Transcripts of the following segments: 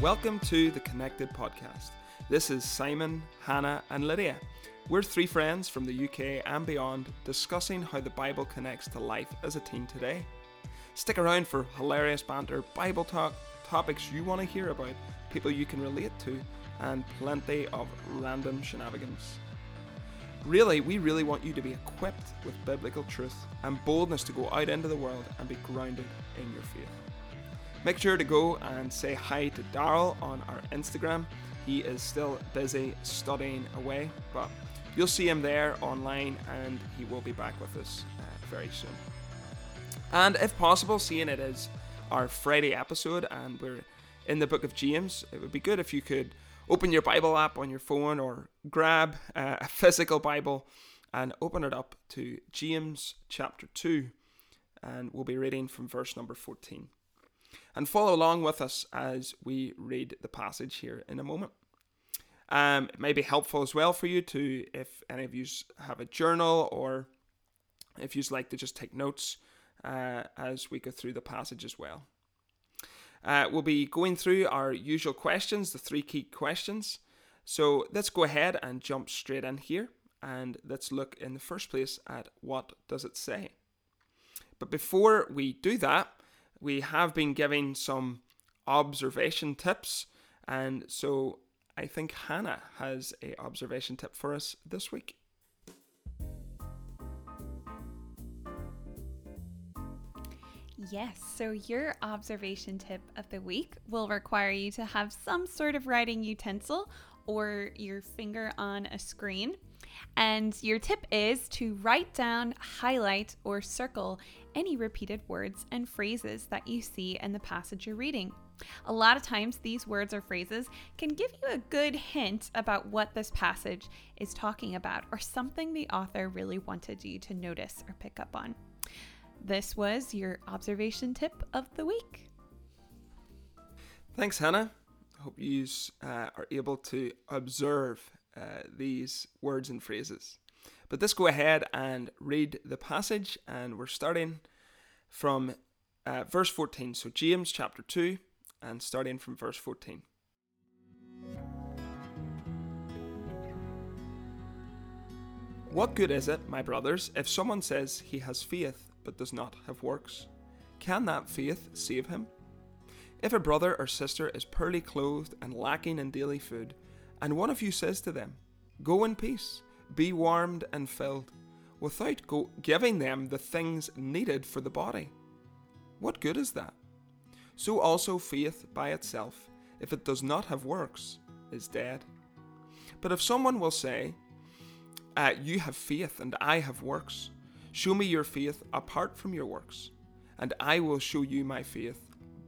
Welcome to the Connected Podcast. This is Simon, Hannah, and Lydia. We're three friends from the UK and beyond discussing how the Bible connects to life as a teen today. Stick around for hilarious banter, Bible talk, topics you want to hear about, people you can relate to, and plenty of random shenanigans. Really, we really want you to be equipped with biblical truth and boldness to go out into the world and be grounded in your faith. Make sure to go and say hi to Daryl on our Instagram. He is still busy studying away, but you'll see him there online and he will be back with us uh, very soon. And if possible, seeing it is our Friday episode and we're in the book of James, it would be good if you could open your Bible app on your phone or grab uh, a physical Bible and open it up to James chapter 2. And we'll be reading from verse number 14 and follow along with us as we read the passage here in a moment. Um, it may be helpful as well for you to, if any of you have a journal or if you'd like to just take notes uh, as we go through the passage as well. Uh, we'll be going through our usual questions, the three key questions. So let's go ahead and jump straight in here and let's look in the first place at what does it say. But before we do that, we have been giving some observation tips, and so I think Hannah has a observation tip for us this week. Yes, so your observation tip of the week will require you to have some sort of writing utensil or your finger on a screen. And your tip is to write down, highlight, or circle any repeated words and phrases that you see in the passage you're reading. A lot of times, these words or phrases can give you a good hint about what this passage is talking about or something the author really wanted you to notice or pick up on. This was your observation tip of the week. Thanks, Hannah. Hope you uh, are able to observe uh, these words and phrases. But let's go ahead and read the passage, and we're starting from uh, verse 14. So, James chapter 2, and starting from verse 14. What good is it, my brothers, if someone says he has faith but does not have works? Can that faith save him? If a brother or sister is poorly clothed and lacking in daily food, and one of you says to them, Go in peace, be warmed and filled, without go- giving them the things needed for the body, what good is that? So also faith by itself, if it does not have works, is dead. But if someone will say, uh, You have faith and I have works, show me your faith apart from your works, and I will show you my faith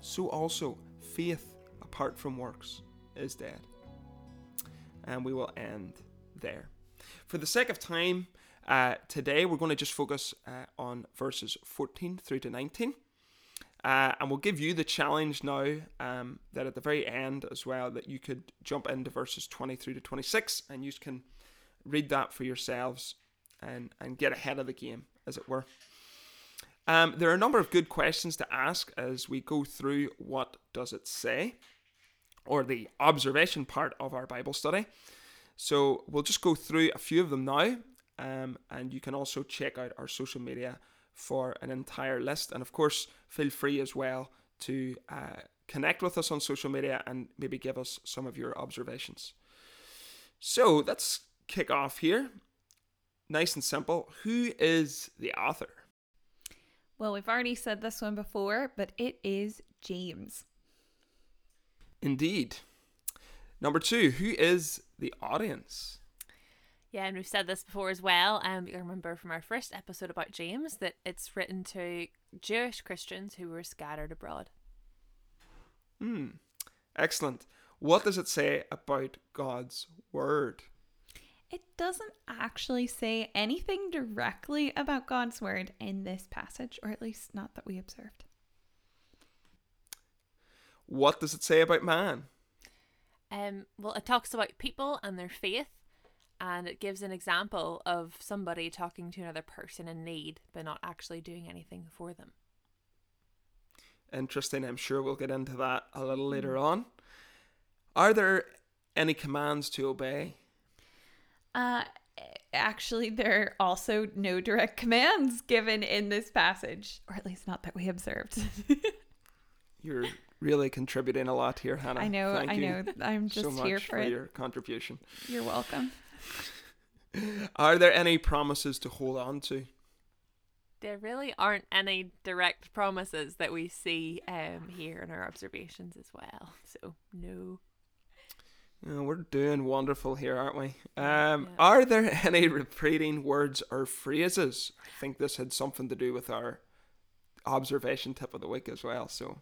so also faith apart from works is dead. And we will end there. For the sake of time, uh, today we're going to just focus uh, on verses 14 through to 19. Uh, and we'll give you the challenge now um, that at the very end as well that you could jump into verses 20 through to 26 and you can read that for yourselves and, and get ahead of the game, as it were. Um, there are a number of good questions to ask as we go through what does it say, or the observation part of our Bible study. So we'll just go through a few of them now, um, and you can also check out our social media for an entire list. And of course, feel free as well to uh, connect with us on social media and maybe give us some of your observations. So let's kick off here. Nice and simple. Who is the author? Well, we've already said this one before, but it is James. Indeed. Number two, who is the audience? Yeah, and we've said this before as well. Um, you remember from our first episode about James that it's written to Jewish Christians who were scattered abroad. Hmm. Excellent. What does it say about God's word? It doesn't actually say anything directly about God's word in this passage, or at least not that we observed. What does it say about man? Um, well, it talks about people and their faith, and it gives an example of somebody talking to another person in need, but not actually doing anything for them. Interesting. I'm sure we'll get into that a little later on. Are there any commands to obey? Uh, actually, there are also no direct commands given in this passage, or at least not that we observed. You're really contributing a lot here, Hannah. I know, Thank I you know. I'm just so much here for, for it. your contribution. You're welcome. Are there any promises to hold on to? There really aren't any direct promises that we see um, here in our observations as well. So, no. Uh, we're doing wonderful here, aren't we? Um, Yeah. Are there any repeating words or phrases? I think this had something to do with our observation tip of the week as well. So,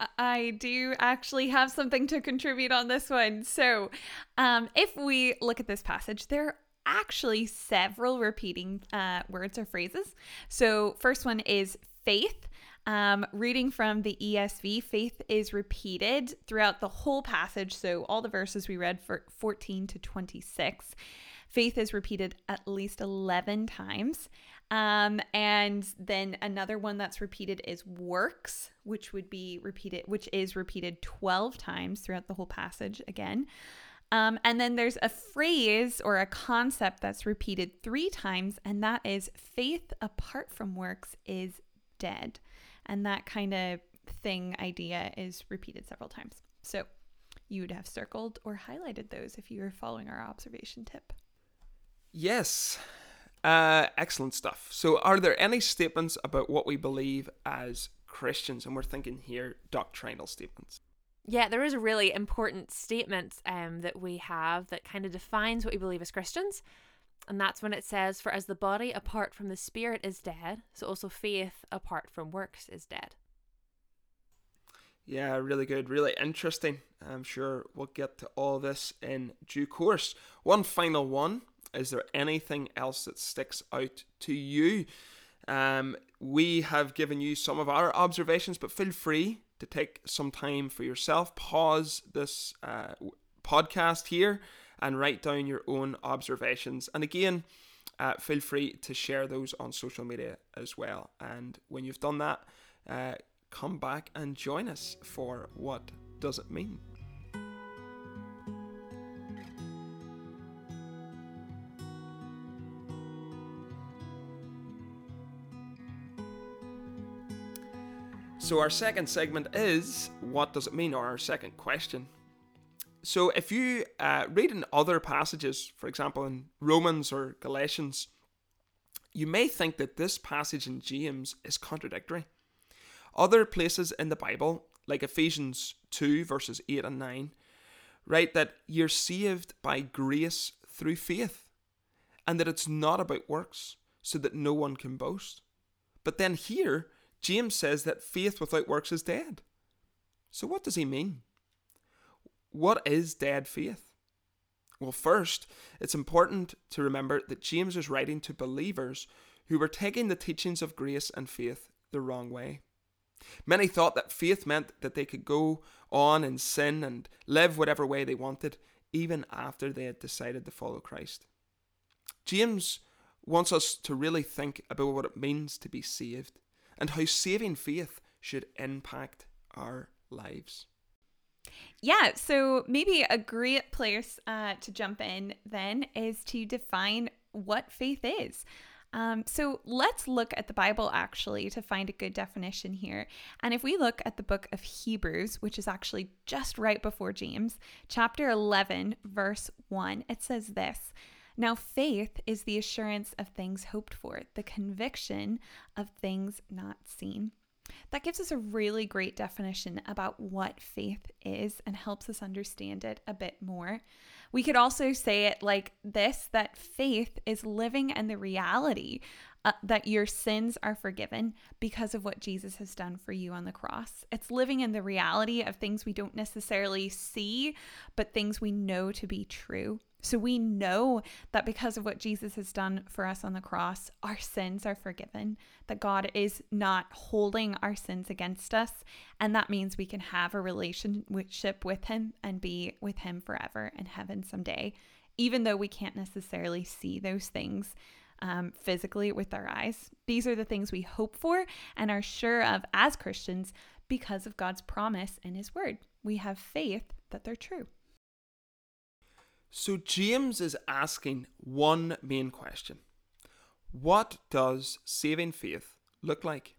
I- I do actually have something to contribute on this one. So, um, if we look at this passage, there are actually several repeating uh, words or phrases. So, first one is faith. Um, reading from the ESV, faith is repeated throughout the whole passage. So, all the verses we read for 14 to 26. Faith is repeated at least 11 times. Um, and then another one that's repeated is works, which would be repeated, which is repeated 12 times throughout the whole passage again. Um, and then there's a phrase or a concept that's repeated three times, and that is faith apart from works is dead. And that kind of thing idea is repeated several times. So you would have circled or highlighted those if you were following our observation tip. yes, uh, excellent stuff. So, are there any statements about what we believe as Christians? And we're thinking here doctrinal statements. Yeah, there is a really important statement um, that we have that kind of defines what we believe as Christians. And that's when it says, For as the body apart from the spirit is dead, so also faith apart from works is dead. Yeah, really good, really interesting. I'm sure we'll get to all this in due course. One final one. Is there anything else that sticks out to you? Um, we have given you some of our observations, but feel free to take some time for yourself. Pause this uh, podcast here and write down your own observations. And again, uh, feel free to share those on social media as well. And when you've done that, uh, come back and join us for What Does It Mean? So, our second segment is What Does It Mean? or our second question. So, if you uh, read in other passages, for example, in Romans or Galatians, you may think that this passage in James is contradictory. Other places in the Bible, like Ephesians 2, verses 8 and 9, write that you're saved by grace through faith and that it's not about works, so that no one can boast. But then here, James says that faith without works is dead. So, what does he mean? What is dead faith? Well, first, it's important to remember that James is writing to believers who were taking the teachings of grace and faith the wrong way. Many thought that faith meant that they could go on and sin and live whatever way they wanted, even after they had decided to follow Christ. James wants us to really think about what it means to be saved and how saving faith should impact our lives. Yeah, so maybe a great place uh, to jump in then is to define what faith is. Um, so let's look at the Bible actually to find a good definition here. And if we look at the book of Hebrews, which is actually just right before James, chapter 11, verse 1, it says this. Now, faith is the assurance of things hoped for, the conviction of things not seen. That gives us a really great definition about what faith is and helps us understand it a bit more. We could also say it like this that faith is living in the reality uh, that your sins are forgiven because of what Jesus has done for you on the cross. It's living in the reality of things we don't necessarily see, but things we know to be true. So we know that because of what Jesus has done for us on the cross, our sins are forgiven, that God is not holding our sins against us. And that means we can have a relationship with Him and be with Him forever in heaven someday, even though we can't necessarily see those things. Um, physically with our eyes. These are the things we hope for and are sure of as Christians because of God's promise in His Word. We have faith that they're true. So James is asking one main question What does saving faith look like?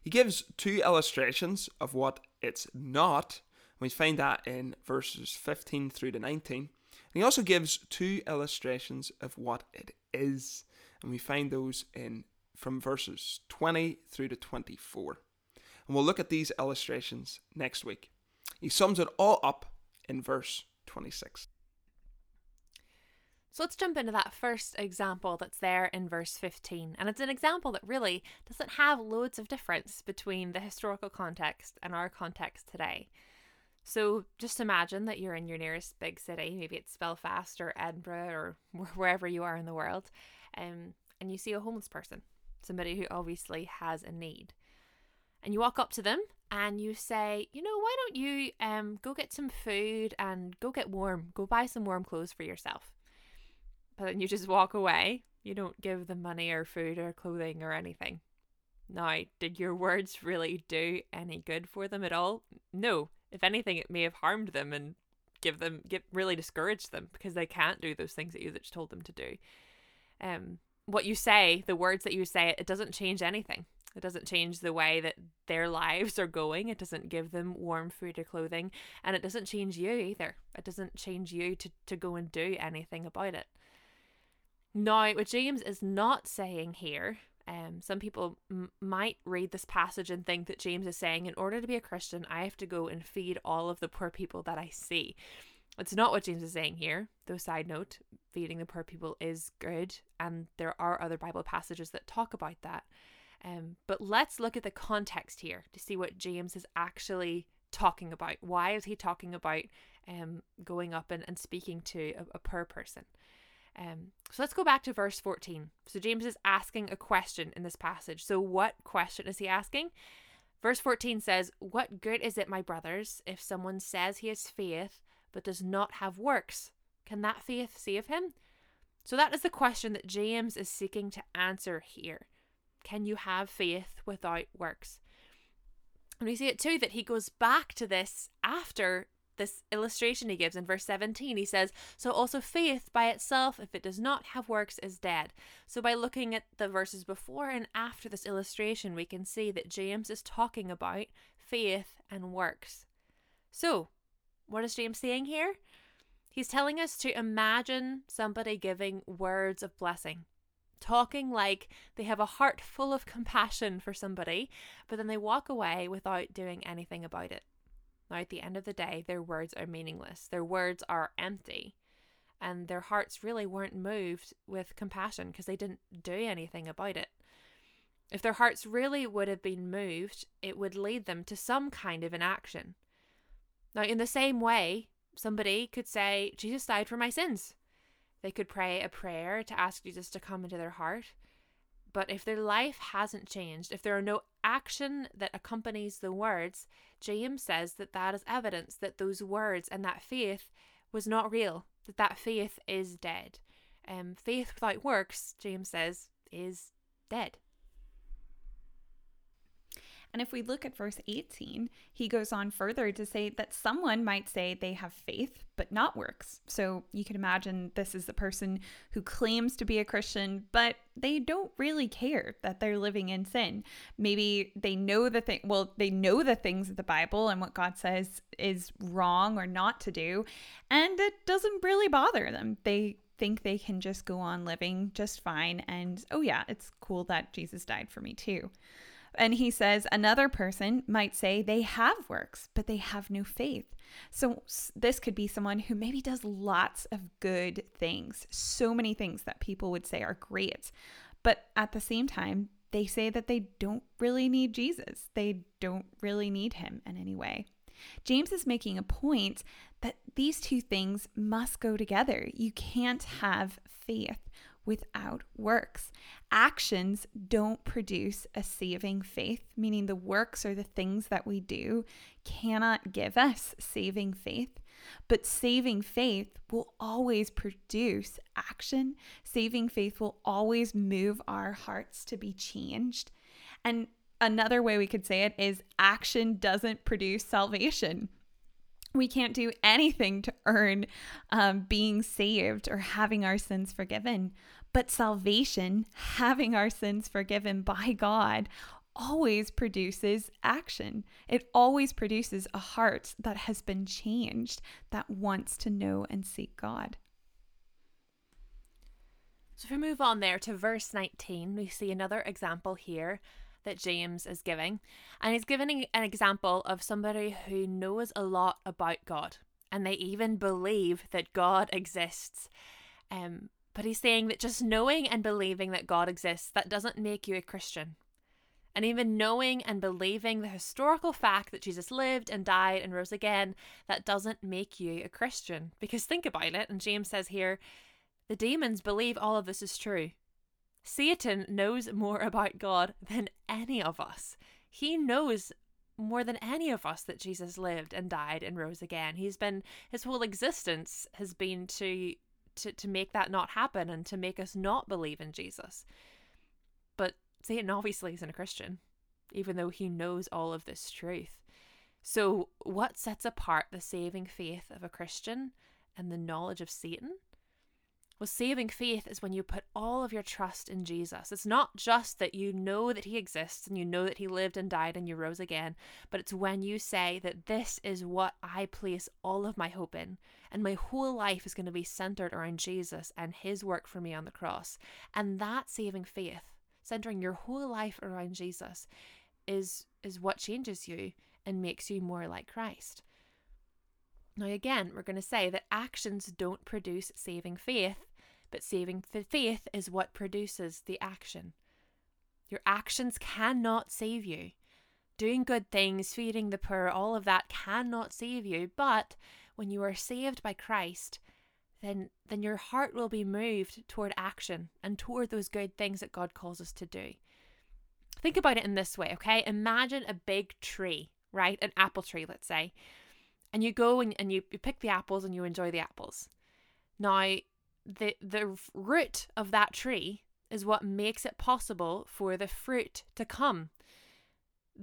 He gives two illustrations of what it's not. We find that in verses 15 through to 19. And he also gives two illustrations of what it is. And we find those in from verses 20 through to 24. And we'll look at these illustrations next week. He sums it all up in verse 26. So let's jump into that first example that's there in verse 15. And it's an example that really doesn't have loads of difference between the historical context and our context today. So just imagine that you're in your nearest big city, maybe it's Belfast or Edinburgh or wherever you are in the world, um, and you see a homeless person, somebody who obviously has a need. And you walk up to them and you say, you know, why don't you um, go get some food and go get warm, go buy some warm clothes for yourself but then you just walk away. You don't give them money or food or clothing or anything. Now, did your words really do any good for them at all? No. If anything, it may have harmed them and give them get really discouraged them because they can't do those things that you just told them to do. Um, what you say, the words that you say, it doesn't change anything. It doesn't change the way that their lives are going. It doesn't give them warm food or clothing, and it doesn't change you either. It doesn't change you to to go and do anything about it. Now, what James is not saying here, um, some people m- might read this passage and think that James is saying, in order to be a Christian, I have to go and feed all of the poor people that I see. It's not what James is saying here, though, side note, feeding the poor people is good, and there are other Bible passages that talk about that. Um, but let's look at the context here to see what James is actually talking about. Why is he talking about um, going up and, and speaking to a, a poor person? Um, so let's go back to verse 14. So James is asking a question in this passage. So, what question is he asking? Verse 14 says, What good is it, my brothers, if someone says he has faith but does not have works? Can that faith save him? So, that is the question that James is seeking to answer here. Can you have faith without works? And we see it too that he goes back to this after this illustration he gives in verse 17. He says, So also faith by itself, if it does not have works, is dead. So by looking at the verses before and after this illustration, we can see that James is talking about faith and works. So, what is James saying here? He's telling us to imagine somebody giving words of blessing, talking like they have a heart full of compassion for somebody, but then they walk away without doing anything about it. Now, at the end of the day, their words are meaningless. Their words are empty. And their hearts really weren't moved with compassion because they didn't do anything about it. If their hearts really would have been moved, it would lead them to some kind of an action. Now, in the same way, somebody could say, Jesus died for my sins. They could pray a prayer to ask Jesus to come into their heart. But if their life hasn't changed, if there are no action that accompanies the words, James says that that is evidence that those words and that faith was not real, that that faith is dead. Um, faith without works, James says, is dead. And if we look at verse 18, he goes on further to say that someone might say they have faith but not works. So you can imagine this is the person who claims to be a Christian, but they don't really care that they're living in sin. Maybe they know the thing, well, they know the things of the Bible and what God says is wrong or not to do, and it doesn't really bother them. They think they can just go on living just fine. And oh, yeah, it's cool that Jesus died for me too. And he says another person might say they have works, but they have no faith. So this could be someone who maybe does lots of good things, so many things that people would say are great. But at the same time, they say that they don't really need Jesus. They don't really need him in any way. James is making a point that these two things must go together. You can't have faith without works. Actions don't produce a saving faith, meaning the works or the things that we do cannot give us saving faith. But saving faith will always produce action. Saving faith will always move our hearts to be changed. And another way we could say it is action doesn't produce salvation we can't do anything to earn um, being saved or having our sins forgiven. But salvation, having our sins forgiven by God, always produces action. It always produces a heart that has been changed, that wants to know and seek God. So if we move on there to verse 19, we see another example here that James is giving. And he's giving an example of somebody who knows a lot about God and they even believe that God exists. Um, but he's saying that just knowing and believing that God exists, that doesn't make you a Christian. And even knowing and believing the historical fact that Jesus lived and died and rose again, that doesn't make you a Christian. Because think about it, and James says here, the demons believe all of this is true. Satan knows more about God than any of us. He knows more than any of us that Jesus lived and died and rose again. He's been his whole existence has been to to to make that not happen and to make us not believe in Jesus. But Satan obviously isn't a Christian, even though he knows all of this truth. So, what sets apart the saving faith of a Christian and the knowledge of Satan? Well, saving faith is when you put all of your trust in Jesus. It's not just that you know that He exists and you know that He lived and died and you rose again, but it's when you say that this is what I place all of my hope in, and my whole life is going to be centered around Jesus and His work for me on the cross. And that saving faith, centering your whole life around Jesus, is, is what changes you and makes you more like Christ. Now, again, we're going to say that actions don't produce saving faith, but saving faith is what produces the action. Your actions cannot save you. Doing good things, feeding the poor, all of that cannot save you. But when you are saved by Christ, then, then your heart will be moved toward action and toward those good things that God calls us to do. Think about it in this way, okay? Imagine a big tree, right? An apple tree, let's say and you go and, and you, you pick the apples and you enjoy the apples. Now, the the root of that tree is what makes it possible for the fruit to come.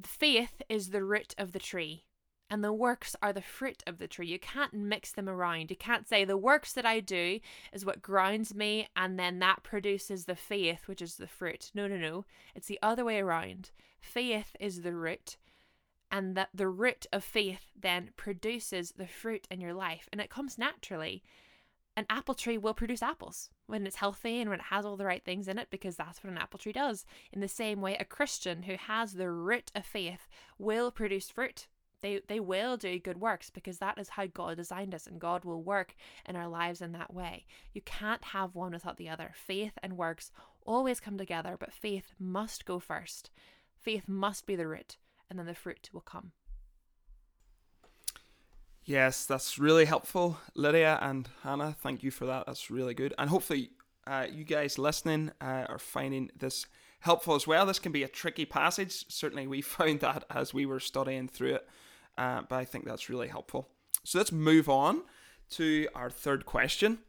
Faith is the root of the tree, and the works are the fruit of the tree. You can't mix them around. You can't say the works that I do is what grounds me, and then that produces the faith, which is the fruit. No, no, no. It's the other way around. Faith is the root, and that the root of faith then produces the fruit in your life and it comes naturally an apple tree will produce apples when it's healthy and when it has all the right things in it because that's what an apple tree does in the same way a christian who has the root of faith will produce fruit they they will do good works because that is how God designed us and God will work in our lives in that way. You can't have one without the other. Faith and works always come together, but faith must go first. Faith must be the root and then the fruit will come. Yes, that's really helpful, Lydia and Hannah. Thank you for that. That's really good. And hopefully, uh, you guys listening uh, are finding this helpful as well. This can be a tricky passage. Certainly, we found that as we were studying through it, uh, but I think that's really helpful. So let's move on to our third question.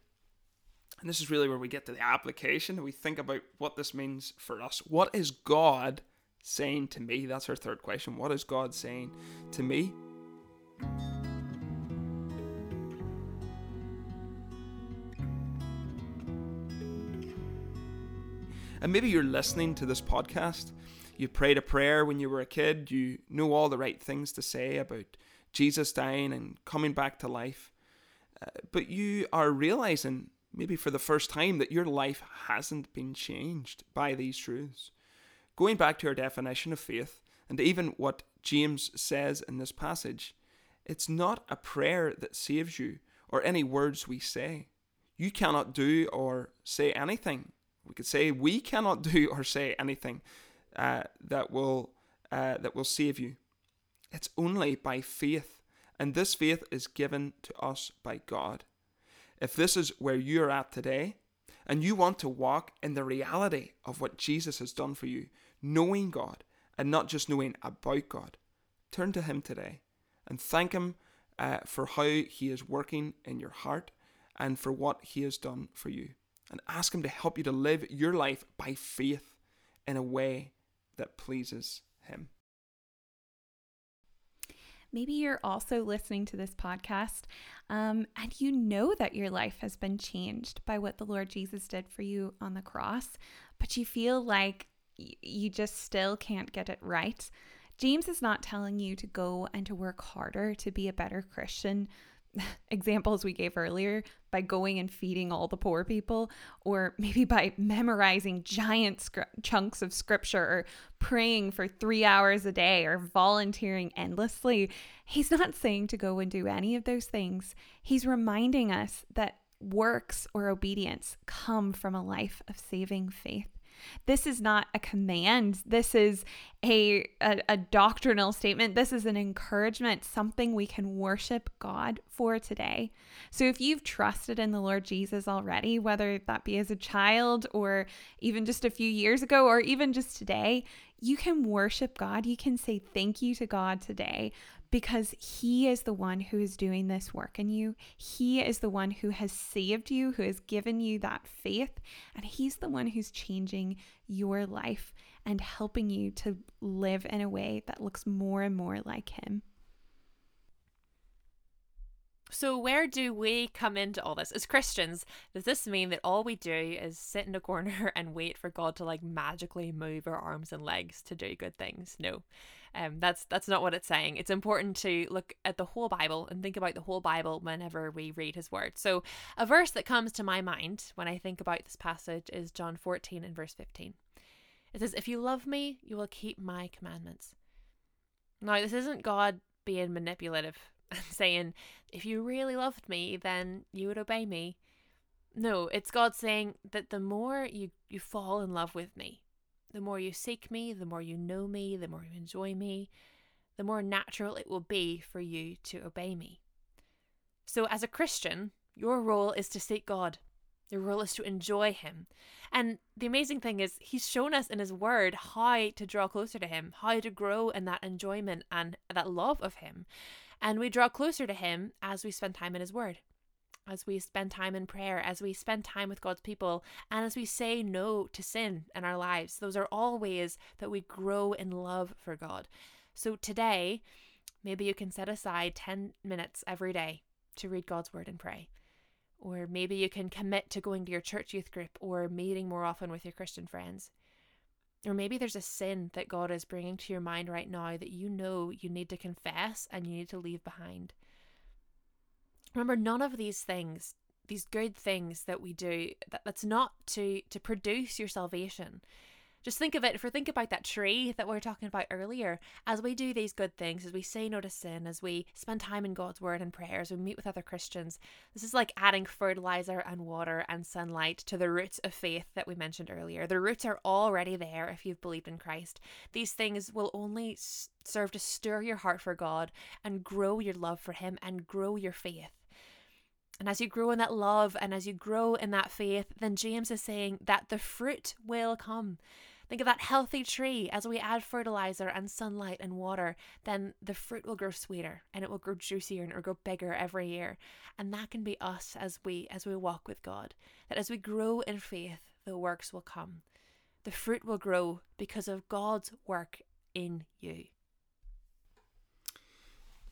And this is really where we get to the application. We think about what this means for us. What is God saying to me? That's our third question. What is God saying to me? And maybe you're listening to this podcast. You prayed a prayer when you were a kid. You know all the right things to say about Jesus dying and coming back to life. Uh, but you are realizing, maybe for the first time, that your life hasn't been changed by these truths. Going back to our definition of faith, and even what James says in this passage, it's not a prayer that saves you or any words we say. You cannot do or say anything we could say we cannot do or say anything uh, that will uh, that will save you. It's only by faith, and this faith is given to us by God. If this is where you're at today, and you want to walk in the reality of what Jesus has done for you, knowing God and not just knowing about God, turn to Him today and thank Him uh, for how He is working in your heart and for what He has done for you and ask Him to help you to live your life by faith in a way that pleases Him. Maybe you're also listening to this podcast um, and you know that your life has been changed by what the Lord Jesus did for you on the cross, but you feel like you just still can't get it right. James is not telling you to go and to work harder to be a better Christian examples we gave earlier by going and feeding all the poor people, or maybe by memorizing giant chunks of scripture, or praying for three hours a day, or volunteering endlessly. He's not saying to go and do any of those things. He's reminding us that works or obedience come from a life of saving faith. This is not a command. This is a, a, a, doctrinal statement. This is an encouragement, something we can worship God for today. So if you've trusted in the Lord Jesus already, whether that be as a child or even just a few years ago or even just today, you can worship God. You can say thank you to God today because He is the one who is doing this work in you. He is the one who has saved you, who has given you that faith, and He's the one who's changing your life and helping you to live in a way that looks more and more like Him. So, where do we come into all this? As Christians, does this mean that all we do is sit in a corner and wait for God to like magically move our arms and legs to do good things? No. Um, that's that's not what it's saying. It's important to look at the whole Bible and think about the whole Bible whenever we read His Word. So, a verse that comes to my mind when I think about this passage is John 14 and verse 15. It says, "If you love me, you will keep my commandments." Now, this isn't God being manipulative and saying, if you really loved me, then you would obey me. No, it's God saying that the more you, you fall in love with me, the more you seek me, the more you know me, the more you enjoy me, the more natural it will be for you to obey me. So, as a Christian, your role is to seek God. Your role is to enjoy Him. And the amazing thing is, He's shown us in His Word how to draw closer to Him, how to grow in that enjoyment and that love of Him. And we draw closer to Him as we spend time in His Word, as we spend time in prayer, as we spend time with God's people, and as we say no to sin in our lives. Those are all ways that we grow in love for God. So today, maybe you can set aside 10 minutes every day to read God's Word and pray. Or maybe you can commit to going to your church youth group or meeting more often with your Christian friends. Or maybe there's a sin that God is bringing to your mind right now that you know you need to confess and you need to leave behind. Remember, none of these things, these good things that we do, that, that's not to, to produce your salvation. Just think of it, if we think about that tree that we were talking about earlier, as we do these good things, as we say no to sin, as we spend time in God's word and prayers, we meet with other Christians, this is like adding fertilizer and water and sunlight to the roots of faith that we mentioned earlier. The roots are already there if you've believed in Christ. These things will only serve to stir your heart for God and grow your love for Him and grow your faith. And as you grow in that love and as you grow in that faith, then James is saying that the fruit will come. Think of that healthy tree. As we add fertilizer and sunlight and water, then the fruit will grow sweeter and it will grow juicier and it will grow bigger every year. And that can be us as we as we walk with God. That as we grow in faith, the works will come. the fruit will grow because of God's work in you.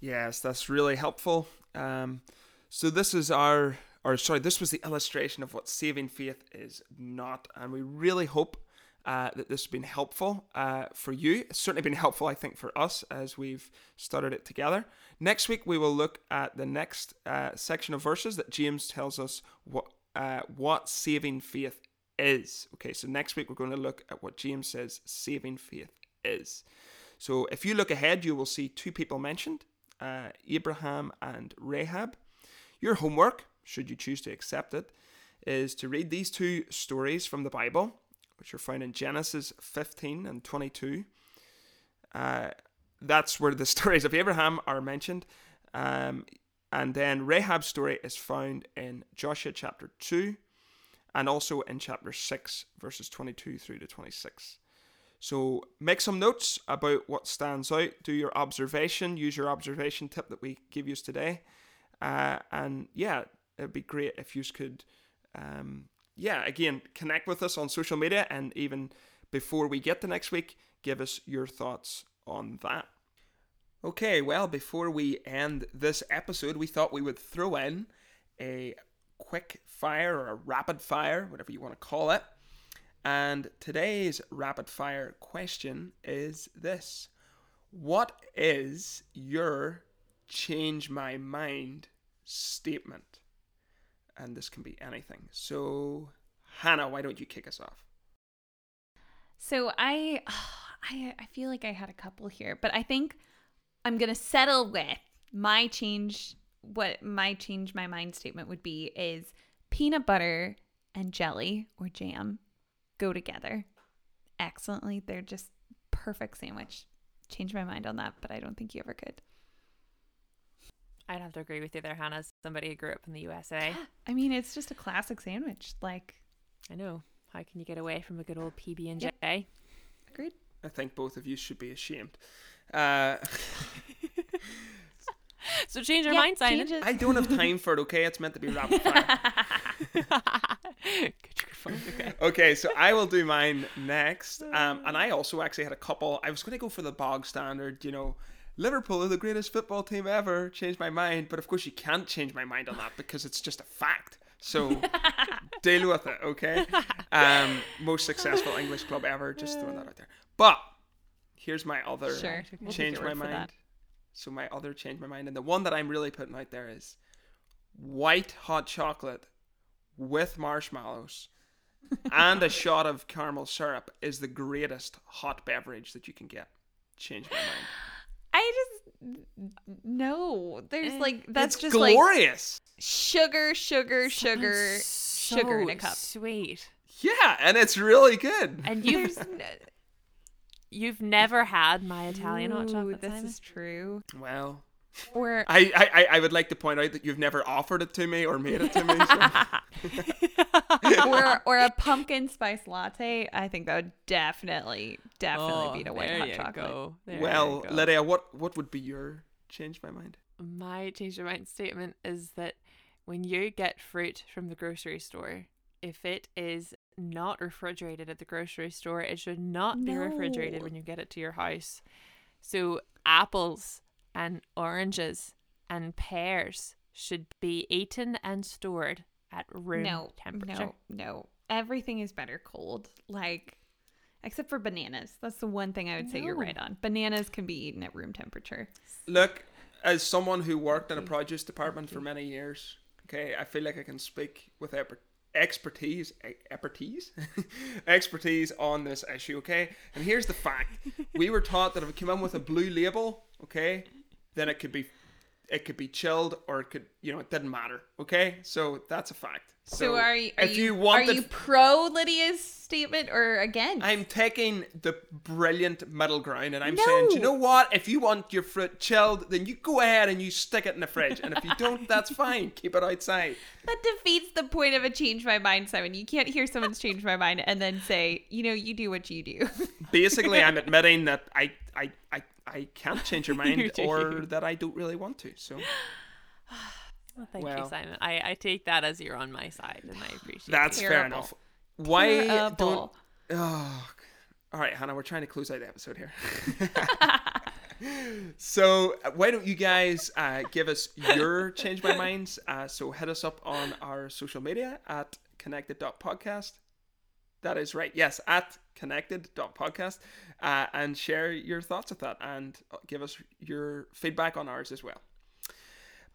Yes, that's really helpful. Um, so this is our, or sorry, this was the illustration of what saving faith is not, and we really hope uh, that this has been helpful uh, for you. It's certainly been helpful, I think, for us as we've started it together. Next week we will look at the next uh, section of verses that James tells us what uh, what saving faith is. Okay, so next week we're going to look at what James says saving faith is. So if you look ahead, you will see two people mentioned uh, Abraham and Rahab. Your homework, should you choose to accept it, is to read these two stories from the Bible, which are found in Genesis 15 and 22. Uh, that's where the stories of Abraham are mentioned. Um, and then Rahab's story is found in Joshua chapter 2 and also in chapter 6, verses 22 through to 26. So make some notes about what stands out. Do your observation. Use your observation tip that we give you today. Uh, and yeah, it'd be great if you could, um, yeah, again, connect with us on social media. And even before we get to next week, give us your thoughts on that. Okay, well, before we end this episode, we thought we would throw in a quick fire or a rapid fire, whatever you want to call it. And today's rapid fire question is this What is your change my mind statement? And this can be anything. So, Hannah, why don't you kick us off? So I, I, I feel like I had a couple here, but I think I'm gonna settle with my change. What my change my mind statement would be is peanut butter and jelly or jam go together excellently. They're just perfect sandwich. Change my mind on that, but I don't think you ever could. I'd have to agree with you there, Hannah. As somebody who grew up in the USA. I mean, it's just a classic sandwich. Like, I know. How can you get away from a good old PB and J? agreed. I think both of you should be ashamed. Uh, So change your Yeah, mind, Simon. change it. I don't have time for it, okay? It's meant to be rapid fire. Get your phone, okay. Okay, so I will do mine next. Um, and I also actually had a couple. I was going to go for the bog standard, you know, Liverpool are the greatest football team ever. Changed my mind, but of course you can't change my mind on that because it's just a fact. So deal with it, okay? Um, most successful English club ever. Just throwing that out there. But here's my other Sure, we'll change my mind. So my other change my mind, and the one that I'm really putting out there is white hot chocolate with marshmallows and a shot of caramel syrup is the greatest hot beverage that you can get. Change my mind. I just no. There's Eh, like that's it's just like glorious. sugar, sugar, sugar, So sugar in a cup. Sweet. yeah, and it's really good. And you've There's you've never had my Italian hot Ooh, chocolate. This Simon? is true. well, Or I, I I- I would like to point out that you've never offered it to me or made it to me. So. or or a pumpkin spice latte. I think that would definitely definitely Oh, beat a white there hot you chocolate. Go. There well, you go. Lydia, what what would be your change my mind? my change my mind statement is that when you get fruit from the grocery store, if it is not refrigerated at the grocery store, it should not be refrigerated when you get it to your house. So apples and oranges and pears should be eaten and stored at room no, temperature. no, no. Everything is better cold. Like except for bananas. That's the one thing I would say you're right on. Bananas can be eaten at room temperature. Look, as someone who worked in a produce department for many years, okay, I feel like I can speak with expertise, expertise, expertise on this issue. Okay, and here's the fact: we were taught that if it came in with a blue label, okay, then it could be, it could be chilled or it could, you know, it didn't matter. Okay, so that's a fact. So, are you are if you, you wanted are you pro Lydia's statement or against? I'm taking the brilliant middle ground and I'm saying, you know what? If you want your fruit chilled, then you go ahead and you stick it in the fridge. And if you don't, that's fine. Keep it outside. That defeats the point of a change my mind, Simon. You can't hear someone's change my mind and then say, you know, you do what you do. Basically, I'm admitting that I, I, I, I can't change your mind or that I don't really want to. So Well, thank Well. you, Simon. I, I take that as you're on my side, and I appreciate that's it. That's fair enough. Why Terrible. don't Oh, all right, Hannah, we're trying to close out the episode here. so uh, why don't you guys uh, give us your change my minds? Uh, so hit us up on our social media at connected.podcast. That is right. Yes, at connected.podcast. Uh, and share your thoughts with that and give us your feedback on ours as well.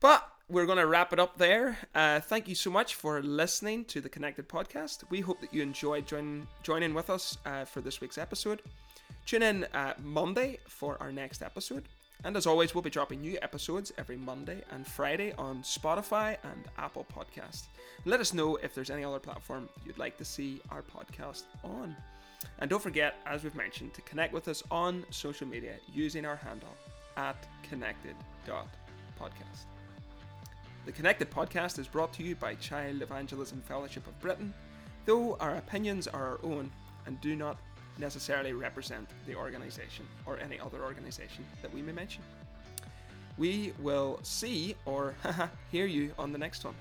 But we're going to wrap it up there. Uh, thank you so much for listening to the Connected podcast. We hope that you enjoyed join, joining with us uh, for this week's episode. Tune in uh, Monday for our next episode. And as always, we'll be dropping new episodes every Monday and Friday on Spotify and Apple Podcast. Let us know if there's any other platform you'd like to see our podcast on. And don't forget, as we've mentioned, to connect with us on social media using our handle at connected.podcast. The Connected podcast is brought to you by Child Evangelism Fellowship of Britain, though our opinions are our own and do not necessarily represent the organisation or any other organisation that we may mention. We will see or hear you on the next one.